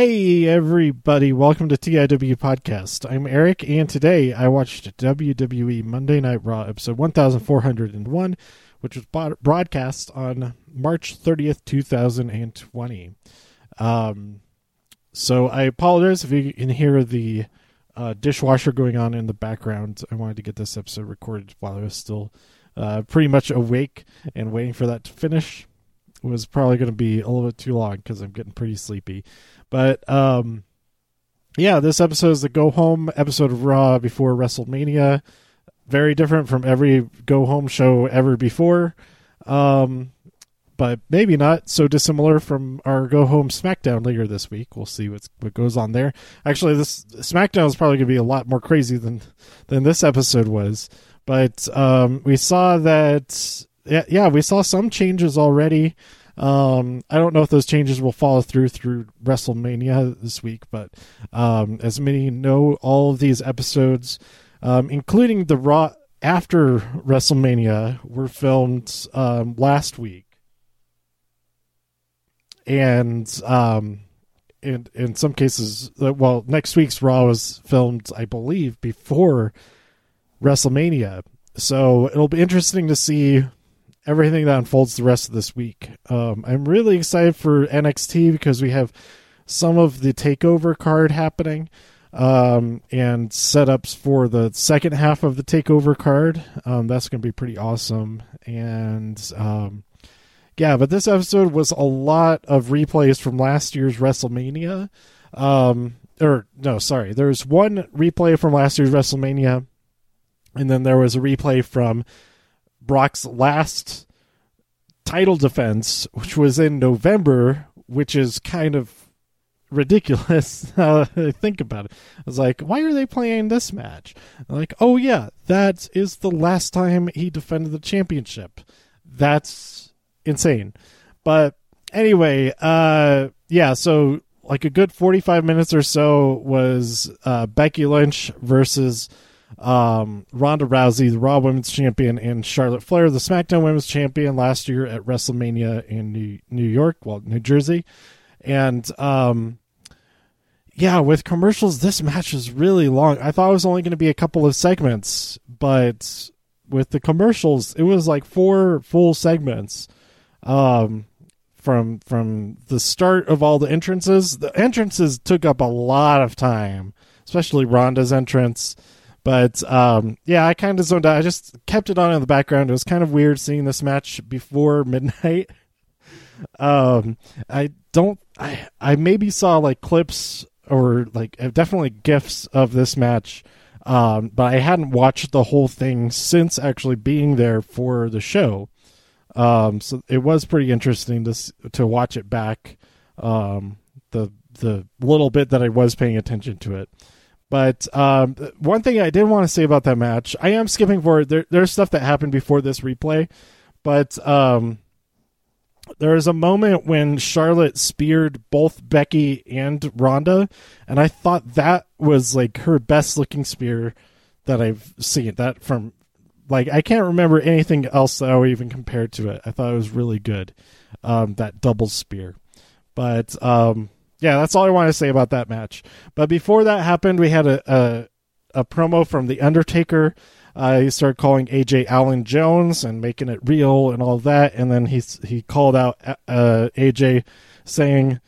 Hey, everybody. Welcome to TIW Podcast. I'm Eric, and today I watched WWE Monday Night Raw episode 1401, which was broadcast on March 30th, 2020. Um, so I apologize if you can hear the uh, dishwasher going on in the background. I wanted to get this episode recorded while I was still uh, pretty much awake and waiting for that to finish. It was probably going to be a little bit too long because I'm getting pretty sleepy. But um, yeah, this episode is the go home episode of Raw before WrestleMania. Very different from every go home show ever before. Um, but maybe not so dissimilar from our go home SmackDown later this week. We'll see what's what goes on there. Actually, this SmackDown is probably going to be a lot more crazy than than this episode was. But um, we saw that yeah, yeah, we saw some changes already. Um, I don't know if those changes will follow through through WrestleMania this week, but um, as many know, all of these episodes, um, including the Raw after WrestleMania, were filmed um, last week and um, in in some cases, uh, well, next week's Raw was filmed, I believe, before WrestleMania. So it'll be interesting to see everything that unfolds the rest of this week. Um, I'm really excited for NXT because we have some of the takeover card happening um, and setups for the second half of the takeover card. Um, that's going to be pretty awesome. And um, yeah, but this episode was a lot of replays from last year's WrestleMania. Um, or no, sorry, there's one replay from last year's WrestleMania, and then there was a replay from Brock's last title defense, which was in November, which is kind of ridiculous. I think about it. I was like, why are they playing this match? I'm like, oh yeah, that is the last time he defended the championship. That's insane. But anyway, uh, yeah, so like a good 45 minutes or so was uh, Becky Lynch versus um, Ronda Rousey, the Raw Women's Champion, and Charlotte Flair, the SmackDown Women's Champion, last year at WrestleMania in New, New York, well, New Jersey. And um, yeah, with commercials, this match is really long. I thought it was only going to be a couple of segments, but with the commercials, it was like four full segments um, from from the start of all the entrances. The entrances took up a lot of time, especially Ronda's entrance. But um, yeah, I kind of zoned out. I just kept it on in the background. It was kind of weird seeing this match before midnight. um, I don't. I I maybe saw like clips or like definitely gifs of this match. Um, but I hadn't watched the whole thing since actually being there for the show. Um, so it was pretty interesting to to watch it back. Um, the the little bit that I was paying attention to it. But um, one thing I did want to say about that match, I am skipping forward. There, there's stuff that happened before this replay, but um, there was a moment when Charlotte speared both Becky and Ronda, and I thought that was like her best looking spear that I've seen. That from like I can't remember anything else that I would even compare to it. I thought it was really good. Um, that double spear, but um, yeah, that's all I want to say about that match. But before that happened, we had a a, a promo from the Undertaker. Uh, he started calling AJ Allen Jones and making it real and all that, and then he he called out uh, AJ saying.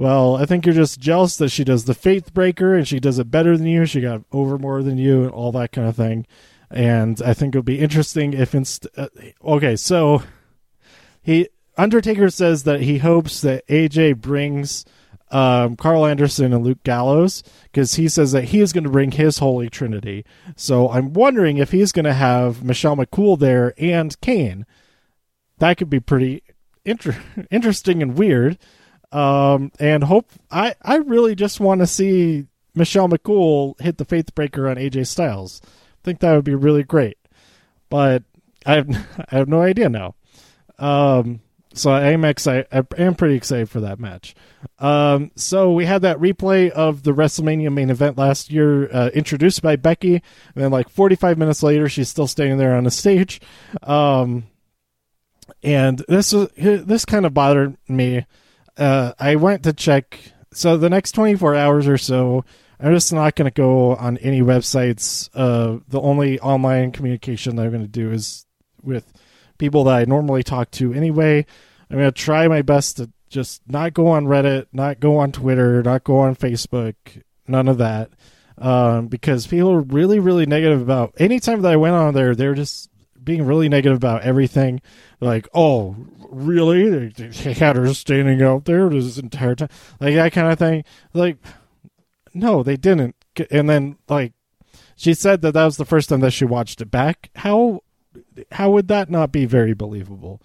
Well, I think you're just jealous that she does the faith breaker and she does it better than you. She got over more than you and all that kind of thing and I think it'll be interesting if inst- uh, okay, so he Undertaker says that he hopes that AJ brings um, Karl Anderson and Luke Gallows because he says that he is going to bring his Holy Trinity. So I'm wondering if he's going to have Michelle McCool there and Kane. That could be pretty inter- interesting and weird. Um, and hope I I really just want to see Michelle McCool hit the Faith Breaker on AJ Styles I think that would be really great. But I have I have no idea now. Um, so I am excited. I am pretty excited for that match. Um, so we had that replay of the WrestleMania main event last year, uh, introduced by Becky, and then like 45 minutes later, she's still standing there on the stage. Um, and this this kind of bothered me. Uh, I went to check so the next 24 hours or so, I'm just not going to go on any websites. Uh, the only online communication that I'm going to do is with people that I normally talk to anyway. I'm going to try my best to just not go on Reddit, not go on Twitter, not go on Facebook, none of that. Um, because people are really, really negative about anytime that I went on there, they're just being really negative about everything. Like, oh, really? They had her standing out there this entire time, like that kind of thing. Like, no, they didn't. And then, like, she said that that was the first time that she watched it back. How, how would that not be very believable?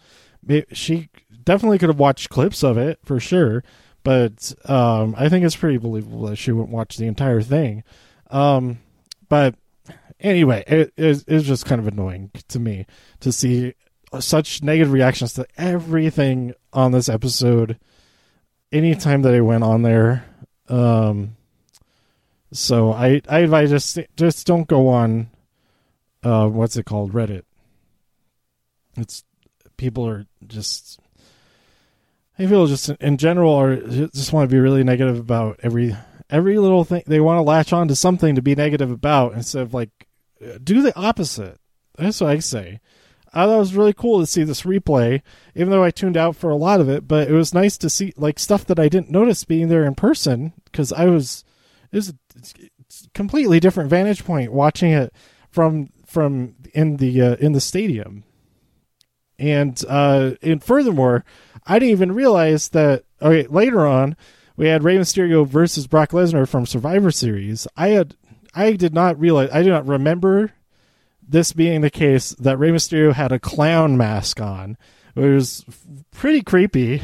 She definitely could have watched clips of it for sure, but um, I think it's pretty believable that she wouldn't watch the entire thing. Um, but anyway, it is it, just kind of annoying to me to see such negative reactions to everything on this episode. Anytime that I went on there, um, so I I advise just just don't go on. Uh, what's it called? Reddit. It's people are just I feel just in general are just want to be really negative about every every little thing. They want to latch on to something to be negative about instead of like do the opposite. That's what I say. I thought it was really cool to see this replay, even though I tuned out for a lot of it. But it was nice to see like stuff that I didn't notice being there in person because I was it was a completely different vantage point watching it from from in the uh, in the stadium. And uh, and furthermore, I didn't even realize that. Okay, later on, we had Rey Mysterio versus Brock Lesnar from Survivor Series. I had I did not realize I did not remember this being the case that Rey Mysterio had a clown mask on. It was pretty creepy.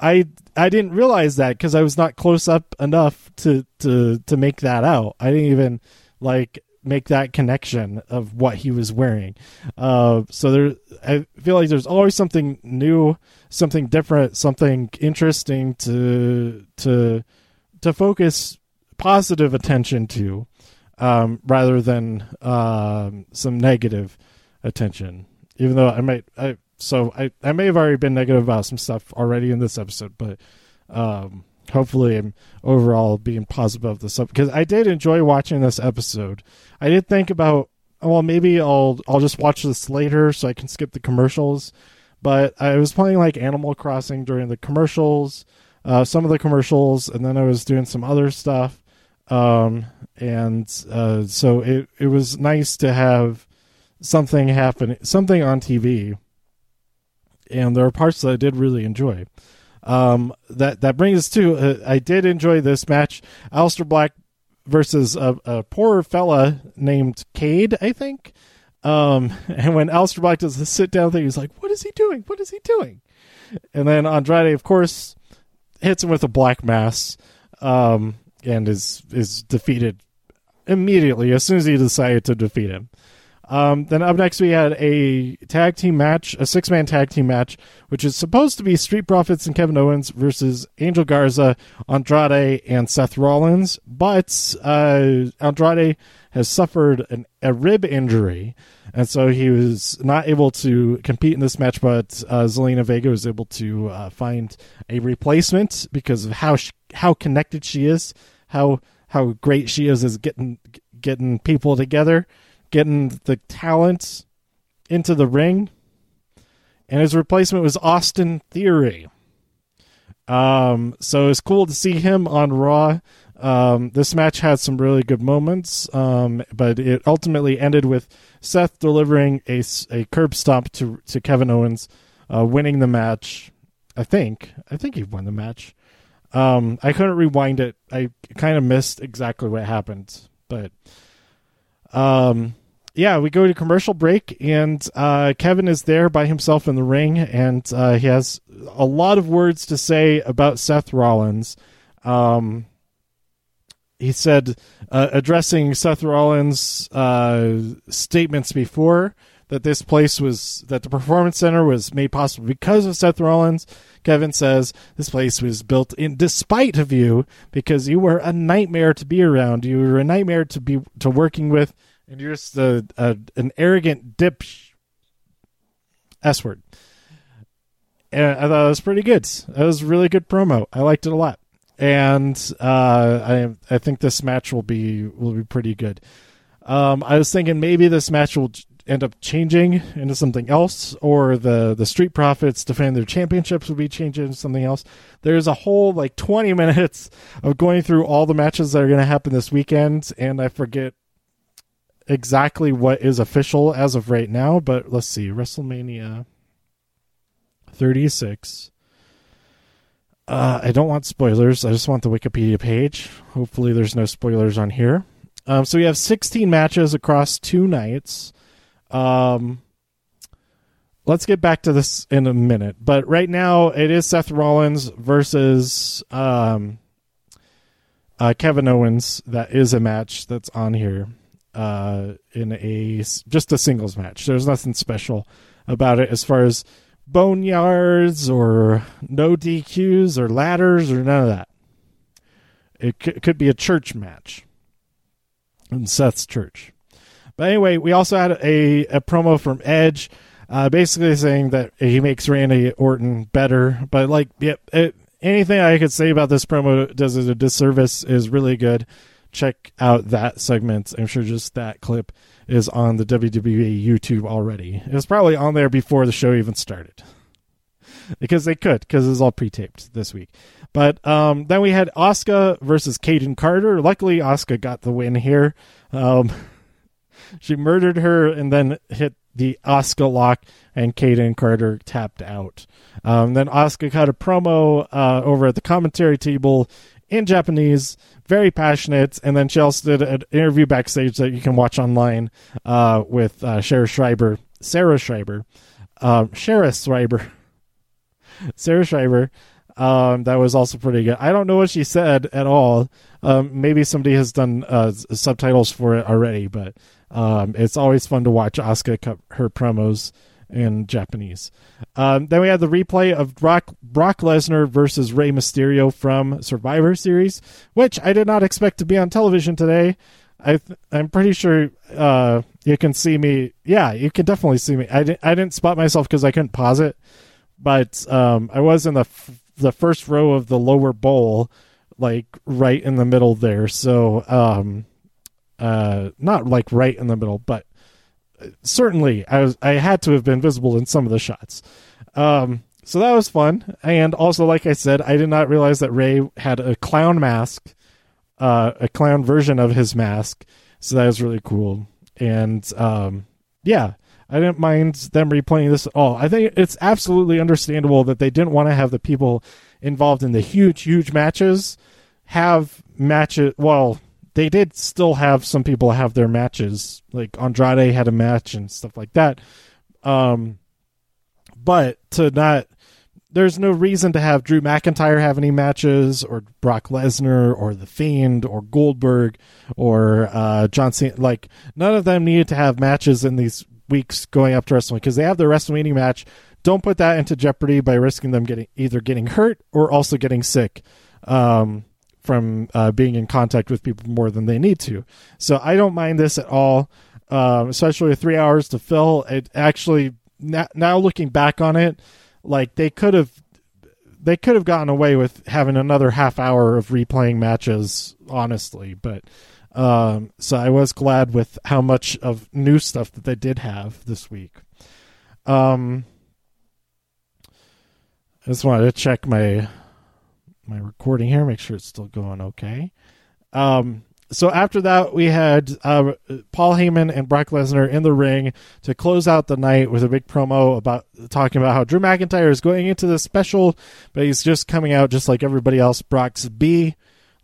I I didn't realize that because I was not close up enough to to to make that out. I didn't even like make that connection of what he was wearing. Uh, so there, I feel like there's always something new, something different, something interesting to to to focus positive attention to, um, rather than um, some negative attention. Even though I might, I so I I may have already been negative about some stuff already in this episode, but. Um, hopefully I'm overall being positive about this stuff because I did enjoy watching this episode. I did think about well maybe I'll I'll just watch this later so I can skip the commercials. But I was playing like Animal Crossing during the commercials, uh, some of the commercials, and then I was doing some other stuff. Um, and uh, so it it was nice to have something happen, something on TV. And there are parts that I did really enjoy. Um, that that brings us to uh, I did enjoy this match. Aleister Black versus a, a poor fella named Cade, I think. Um, and when Aleister Black does the sit down thing, he's like, "What is he doing? What is he doing?" And then Andrade, of course, hits him with a black mass, um, and is is defeated immediately as soon as he decided to defeat him. Um, then up next we had a tag team match, a six man tag team match, which is supposed to be Street Profits and Kevin Owens versus Angel Garza, Andrade, and Seth Rollins. But uh, Andrade has suffered an, a rib injury, and so he was not able to compete in this match. But uh, Zelina Vega was able to uh, find a replacement because of how she, how connected she is, how how great she is as getting getting people together getting the talent into the ring. And his replacement was Austin Theory. Um, so it's cool to see him on Raw. Um, this match had some really good moments, um, but it ultimately ended with Seth delivering a, a curb stomp to to Kevin Owens, uh, winning the match. I think I think he won the match. Um, I couldn't rewind it. I kind of missed exactly what happened, but um, yeah, we go to commercial break, and uh, Kevin is there by himself in the ring, and uh, he has a lot of words to say about Seth Rollins. Um, he said, uh, addressing Seth Rollins' uh, statements before that this place was that the performance center was made possible because of Seth Rollins. Kevin says this place was built in despite of you because you were a nightmare to be around. You were a nightmare to be to working with and you're just a, a an arrogant dip s word. And I thought it was pretty good. That was a really good promo. I liked it a lot. and uh, I I think this match will be will be pretty good. Um, I was thinking maybe this match will end up changing into something else, or the the Street Profits defending their championships will be changing into something else. There's a whole like 20 minutes of going through all the matches that are going to happen this weekend, and I forget exactly what is official as of right now. But let's see, WrestleMania 36. Uh, I don't want spoilers. I just want the Wikipedia page. Hopefully, there's no spoilers on here. Um, so we have 16 matches across two nights. Um, let's get back to this in a minute. But right now, it is Seth Rollins versus um, uh, Kevin Owens. That is a match that's on here uh, in a just a singles match. There's nothing special about it as far as boneyards or no DQs or ladders or none of that. It c- could be a church match in Seth's church. But anyway, we also had a, a promo from Edge, uh, basically saying that he makes Randy Orton better. But like, anything I could say about this promo does it a disservice is really good. Check out that segment. I'm sure just that clip is on the WWE YouTube already. It was probably on there before the show even started. because they could, because it was all pre-taped this week. But um, then we had Asuka versus Kayden Carter. Luckily, Asuka got the win here. Um, she murdered her and then hit the Asuka lock, and Kayden Carter tapped out. Um, then Asuka cut a promo uh, over at the commentary table in Japanese, very passionate. And then she also did an interview backstage that you can watch online uh, with uh, Sarah Schreiber, Sarah Schreiber, uh, Sarah Schreiber, Sarah Schreiber. Um, that was also pretty good. I don't know what she said at all. Um, maybe somebody has done uh, subtitles for it already, but um, it's always fun to watch Asuka cut her promos in Japanese. Um, then we had the replay of Brock, Brock Lesnar versus Rey Mysterio from Survivor Series, which I did not expect to be on television today. I th- I'm pretty sure uh, you can see me. Yeah, you can definitely see me. I didn't I didn't spot myself because I couldn't pause it, but um, I was in the f- the first row of the lower bowl, like right in the middle there. So um, uh, not like right in the middle, but certainly I was I had to have been visible in some of the shots. Um, so that was fun, and also like I said, I did not realize that Rey had a clown mask, uh, a clown version of his mask. So that was really cool, and um, yeah, I didn't mind them replaying this at all. I think it's absolutely understandable that they didn't want to have the people involved in the huge, huge matches have matches. Well, they did still have some people have their matches. Like Andrade had a match and stuff like that. Um, but to not, there's no reason to have Drew McIntyre have any matches, or Brock Lesnar, or The Fiend, or Goldberg, or uh, John Cena. Like none of them needed to have matches in these weeks going up to WrestleMania because they have their WrestleMania match. Don't put that into jeopardy by risking them getting either getting hurt or also getting sick. Um, from uh, being in contact with people more than they need to. So I don't mind this at all, um, especially three hours to fill. It actually now looking back on it, like they could have they could have gotten away with having another half hour of replaying matches, honestly. But um, so I was glad with how much of new stuff that they did have this week. Um, I just wanted to check my my recording here, make sure it's still going okay. Um, so after that, we had uh, Paul Heyman and Brock Lesnar in the ring to close out the night with a big promo about talking about how Drew McIntyre is going into the special, but he's just coming out just like everybody else. Brock's B,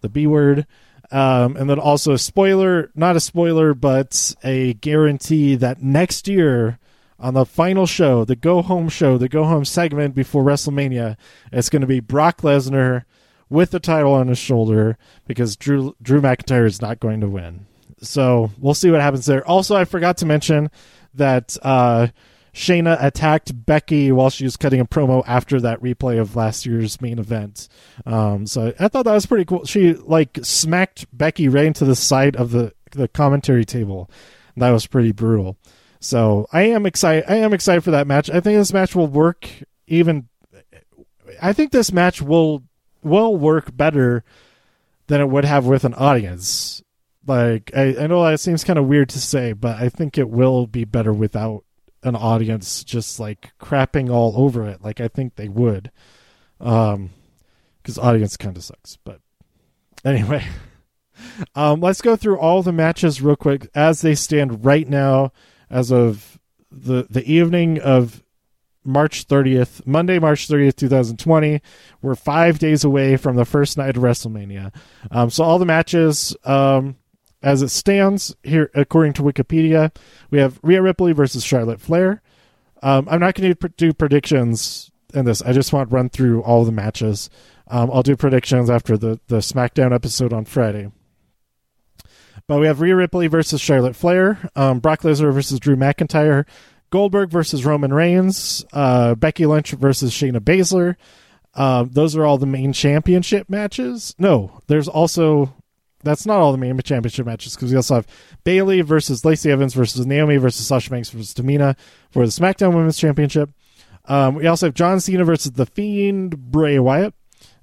the B word, um, and then also a spoiler, not a spoiler, but a guarantee that next year on the final show, the go home show, the go home segment before WrestleMania, it's going to be Brock Lesnar with the title on his shoulder because Drew Drew McIntyre is not going to win. So we'll see what happens there. Also, I forgot to mention that uh, Shayna attacked Becky while she was cutting a promo after that replay of last year's main event. Um, so I thought that was pretty cool. She like smacked Becky right into the side of the the commentary table. That was pretty brutal. So I am excited. I am excited for that match. I think this match will work. Even I think this match will will work better than it would have with an audience. Like I, I know that seems kind of weird to say, but I think it will be better without an audience just like crapping all over it. Like I think they would, um, because audience kind of sucks. But anyway, um, let's go through all the matches real quick as they stand right now, as of the the evening of March 30th, Monday, March 30th, 2020. We're five days away from the first night of WrestleMania. Um, so all the matches, um, as it stands here, according to Wikipedia, we have Rhea Ripley versus Charlotte Flair. Um, I'm not going to do predictions in this. I just want to run through all the matches. Um, I'll do predictions after the, the SmackDown episode on Friday. But we have Rhea Ripley versus Charlotte Flair, um, Brock Lesnar versus Drew McIntyre, Goldberg versus Roman Reigns, uh, Becky Lynch versus Shayna Baszler. Uh, those are all the main championship matches. No, there's also that's not all the main championship matches because we also have Bayley versus Lacey Evans versus Naomi versus Sasha Banks versus Tamina for the SmackDown Women's Championship. Um, we also have John Cena versus The Fiend Bray Wyatt.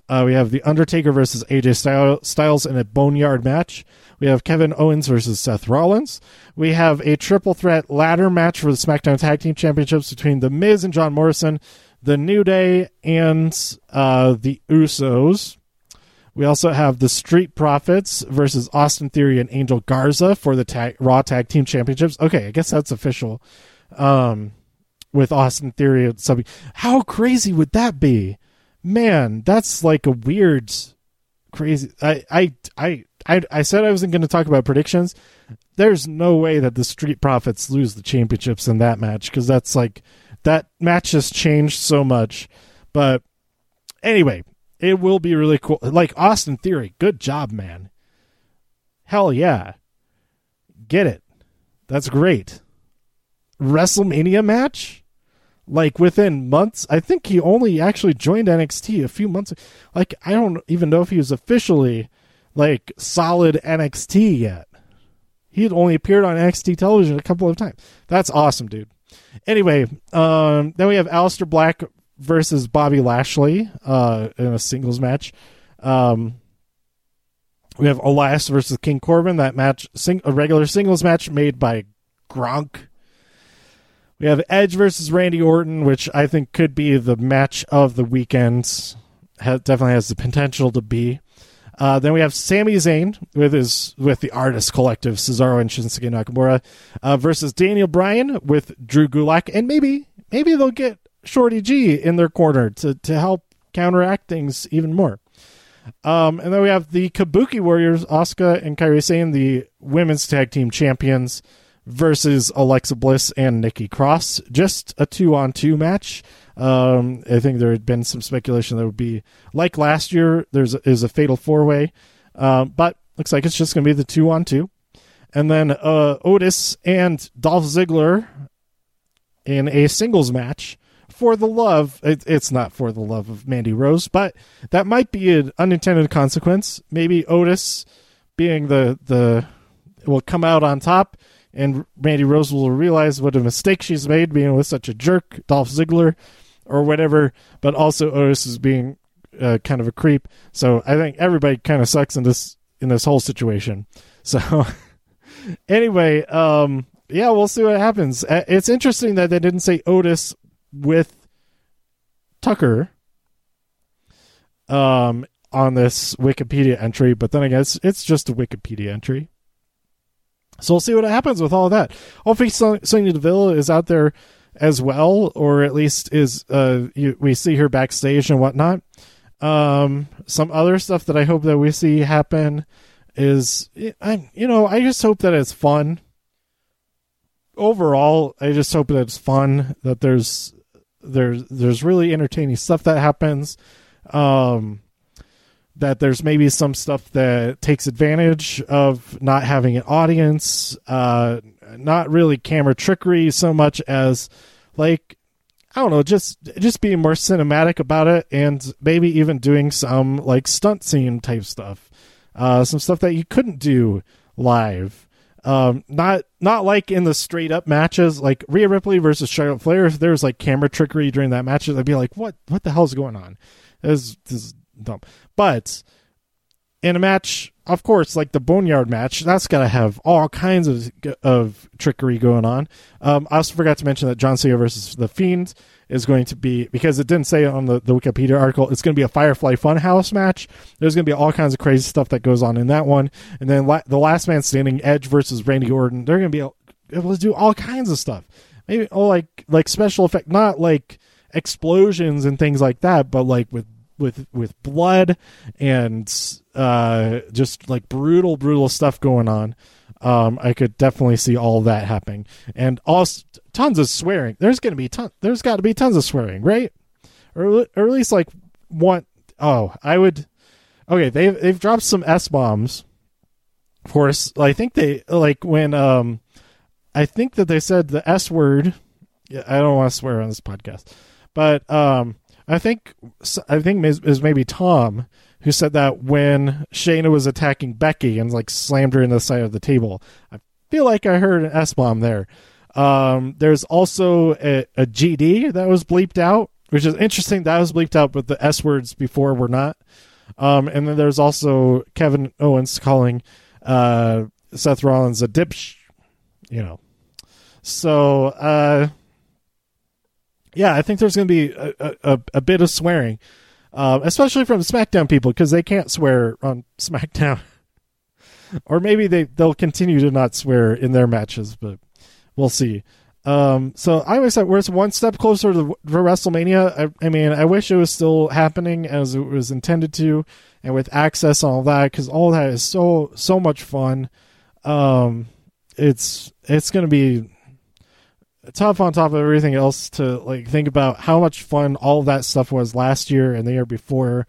Uh, we have The Undertaker versus AJ Styles in a Boneyard match. We have Kevin Owens versus Seth Rollins. We have a triple threat ladder match for the SmackDown Tag Team Championships between The Miz and John Morrison, The New Day, and uh, The Usos. We also have the Street Profits versus Austin Theory and Angel Garza for the tag, Raw Tag Team Championships. Okay, I guess that's official. Um, with Austin Theory. How crazy would that be? Man, that's like a weird, crazy. I, I, I, I, said I wasn't going to talk about predictions. There's no way that the Street Profits lose the championships in that match because that's like that match has changed so much. But anyway, it will be really cool. Like Austin Theory, good job, man. Hell yeah. Get it. That's great. WrestleMania match? Like within months? I think he only actually joined NXT a few months. Like I don't even know if he was officially like solid NXT yet. He had only appeared on NXT television a couple of times. That's awesome, dude. Anyway, um, then we have Aleister Black versus Bobby Lashley uh, in a singles match. Um, we have Elias versus King Corbin. That match, sing, a regular singles match made by Gronk. We have Edge versus Randy Orton, which I think could be the match of the weekend. Ha- definitely has the potential to be. Uh, then we have Sami Zayn with his with the Artist Collective, Cesaro and Shinsuke Nakamura, uh, versus Daniel Bryan with Drew Gulak, and maybe maybe they'll get Shorty G in their corner to, to help counteract things even more. Um, and then we have the Kabuki Warriors, Asuka and Kairi Sane, the women's tag team champions, versus Alexa Bliss and Nikki Cross. Just a two on two match. Um, I think there had been some speculation that would be like last year. There's a, is a fatal four way, um, but looks like it's just going to be the two on two. And then uh, Otis and Dolph Ziggler in a singles match for the love. It, it's not for the love of Mandy Rose, but that might be an unintended consequence. Maybe Otis, being the the, will come out on top, and Mandy Rose will realize what a mistake she's made being with such a jerk, Dolph Ziggler, or whatever. But also Otis is being uh, kind of a creep. So I think everybody kind of sucks in this in this whole situation. So anyway, um, yeah, we'll see what happens. Uh, it's interesting that they didn't say Otis with Tucker um, on this Wikipedia entry, but then I guess it's just a Wikipedia entry. So we'll see what happens with all that. Hopefully, Sonya Deville is out there as well, or at least is uh, you, we see her backstage and whatnot. Um, some other stuff that I hope that we see happen is, I you know, I just hope that it's fun. Overall, I just hope that it's fun. That there's there's there's really entertaining stuff that happens. Um, that there's maybe some stuff that takes advantage of not having an audience, uh, not really camera trickery so much as like I don't know, just just being more cinematic about it, and maybe even doing some like stunt scene type stuff, uh, some stuff that you couldn't do live. Um, not not like in the straight up matches, like Rhea Ripley versus Charlotte Flair. If there was like camera trickery during that match, I'd be like, what what the hell's going on? This is dumb. But in a match, of course, like the Boneyard match, that's got to have all kinds of of trickery going on. Um, I also forgot to mention that John Cena versus the Fiend is going to be because it didn't say on the, the Wikipedia article. It's going to be a Firefly Funhouse match. There's going to be all kinds of crazy stuff that goes on in that one, and then la- the Last Man Standing, Edge versus Randy Orton. They're going to be able to do all kinds of stuff. Maybe oh, like like special effect, not like explosions and things like that, but like with with with blood and uh, just like brutal brutal stuff going on. Um, I could definitely see all that happening, and also tons of swearing. There's gonna be ton. There's got to be tons of swearing, right? Or, or at least like one. Oh, I would. Okay, they've they've dropped some s bombs. Of course, I think they like when um, I think that they said the s word. Yeah, I don't want to swear on this podcast, but um, I think I think it was maybe Tom who said that when Shayna was attacking Becky and like slammed her in the side of the table. I feel like I heard an S bomb there. Um, there's also a, a, GD that was bleeped out, which is interesting. That was bleeped out, but the S words before were not. Um, and then there's also Kevin Owens calling uh, Seth Rollins a dipsh, you know. So, uh, yeah, I think there's going to be a, a, a, bit of swearing, uh, especially from SmackDown people because they can't swear on SmackDown. or maybe they, they'll continue to not swear in their matches, but we'll see. Um, so I always said we're one step closer to, WrestleMania. I, I, mean, I wish it was still happening as it was intended to, and with access and all that, because all that is so so much fun. Um, it's it's going to be tough on top of everything else to like think about how much fun all that stuff was last year and the year before.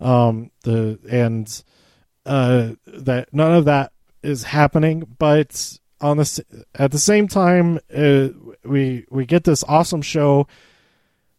Um the and uh that none of that is happening but on this at the same time uh, we we get this awesome show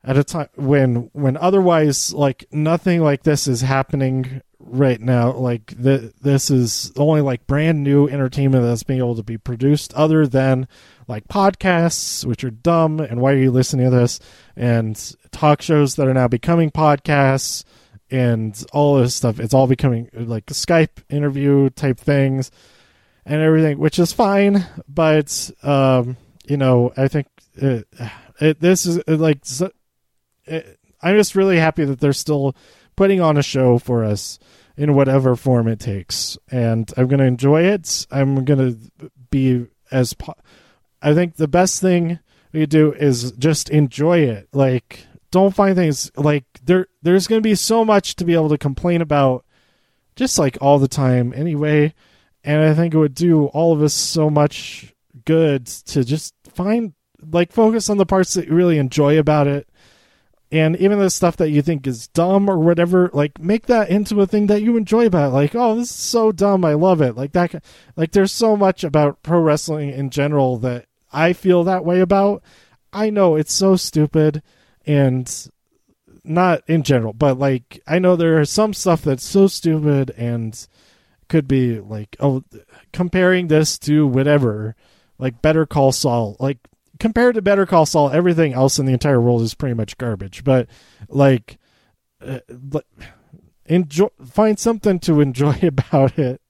at a time when when otherwise like nothing like this is happening right now like the, this is only like brand new entertainment that's being able to be produced other than like podcasts, which are dumb, and why are you listening to this? And talk shows that are now becoming podcasts, and all this stuff. It's all becoming like Skype interview type things and everything, which is fine. But um, you know, I think it, it, this is like it, I'm just really happy that they're still putting on a show for us in whatever form it takes, and I'm going to enjoy it. I'm going to be as po- I think the best thing we do is just enjoy it. Like, don't find things like there. There's going to be so much to be able to complain about, just like all the time anyway. And I think it would do all of us so much good to just find like focus on the parts that you really enjoy about it and even the stuff that you think is dumb or whatever like make that into a thing that you enjoy about it. like oh this is so dumb i love it like that like there's so much about pro wrestling in general that I feel that way about. I know it's so stupid and not in general, but like I know there are some stuff that's so stupid and could be like oh comparing this to whatever like Better Call Saul like compared to Better Call Saul everything else in the entire world is pretty much garbage. But like uh, enjoy find something to enjoy about it.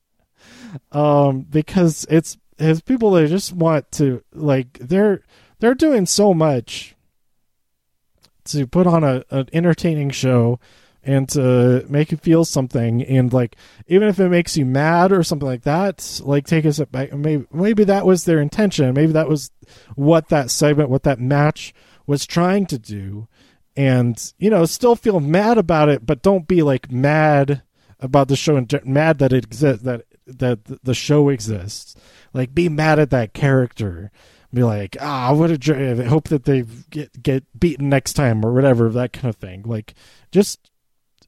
Um because it's his people they just want to like they're they're doing so much to put on a an entertaining show and to make you feel something and like even if it makes you mad or something like that like take us back maybe maybe that was their intention maybe that was what that segment what that match was trying to do and you know still feel mad about it but don't be like mad about the show and mad that it exists that that the show exists like, be mad at that character. Be like, ah, what a hope that they get get beaten next time or whatever, that kind of thing. Like, just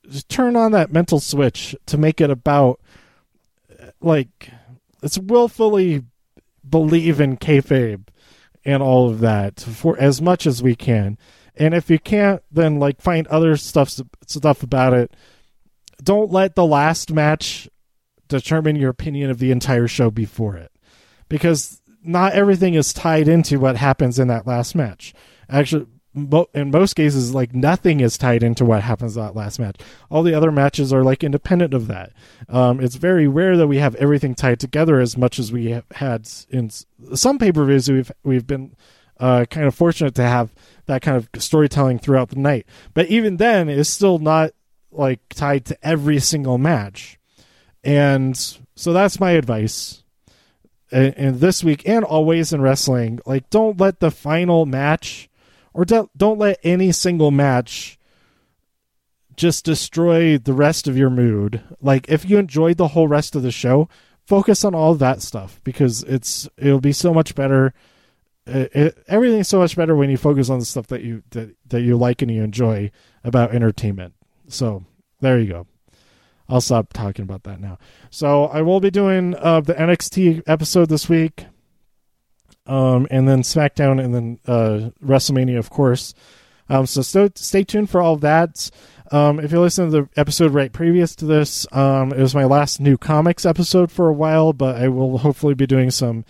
just turn on that mental switch to make it about like let's willfully believe in kayfabe and all of that for as much as we can. And if you can't, then like find other stuff stuff about it. Don't let the last match determine your opinion of the entire show before it because not everything is tied into what happens in that last match. Actually, in most cases, like nothing is tied into what happens that last match. All the other matches are like independent of that. Um, it's very rare that we have everything tied together as much as we have had in some pay per views. We've we've been uh, kind of fortunate to have that kind of storytelling throughout the night. But even then, it's still not like tied to every single match. And so that's my advice. And, and this week and always in wrestling, like don't let the final match or don't don't let any single match just destroy the rest of your mood. Like if you enjoyed the whole rest of the show, focus on all that stuff because it's it'll be so much better. It, it, everything's so much better when you focus on the stuff that you that, that you like and you enjoy about entertainment. So there you go. I'll stop talking about that now. So I will be doing uh, the NXT episode this week um, and then SmackDown, and then uh, WrestleMania, of course. Um, so stay, stay tuned for all of that. Um, if you listen to the episode right previous to this, um, it was my last new comics episode for a while, but I will hopefully be doing some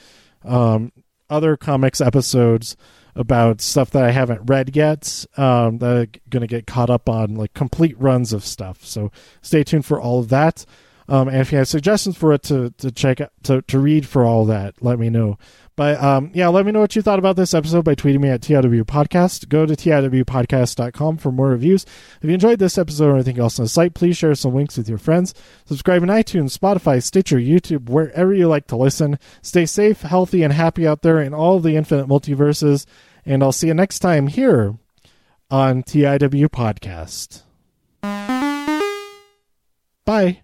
um, other comics episodes about stuff that I haven't read yet. Um, that I'm going to get caught up on, like complete runs of stuff. So stay tuned for all of that. Um, and if you have suggestions for it to, to check out, to, to read for all that, let me know. But um, yeah, let me know what you thought about this episode by tweeting me at TIW Podcast. Go to TIWpodcast.com for more reviews. If you enjoyed this episode or anything else on the site, please share some links with your friends. Subscribe in iTunes, Spotify, Stitcher, YouTube, wherever you like to listen. Stay safe, healthy, and happy out there in all the infinite multiverses. And I'll see you next time here on TIW Podcast. Bye.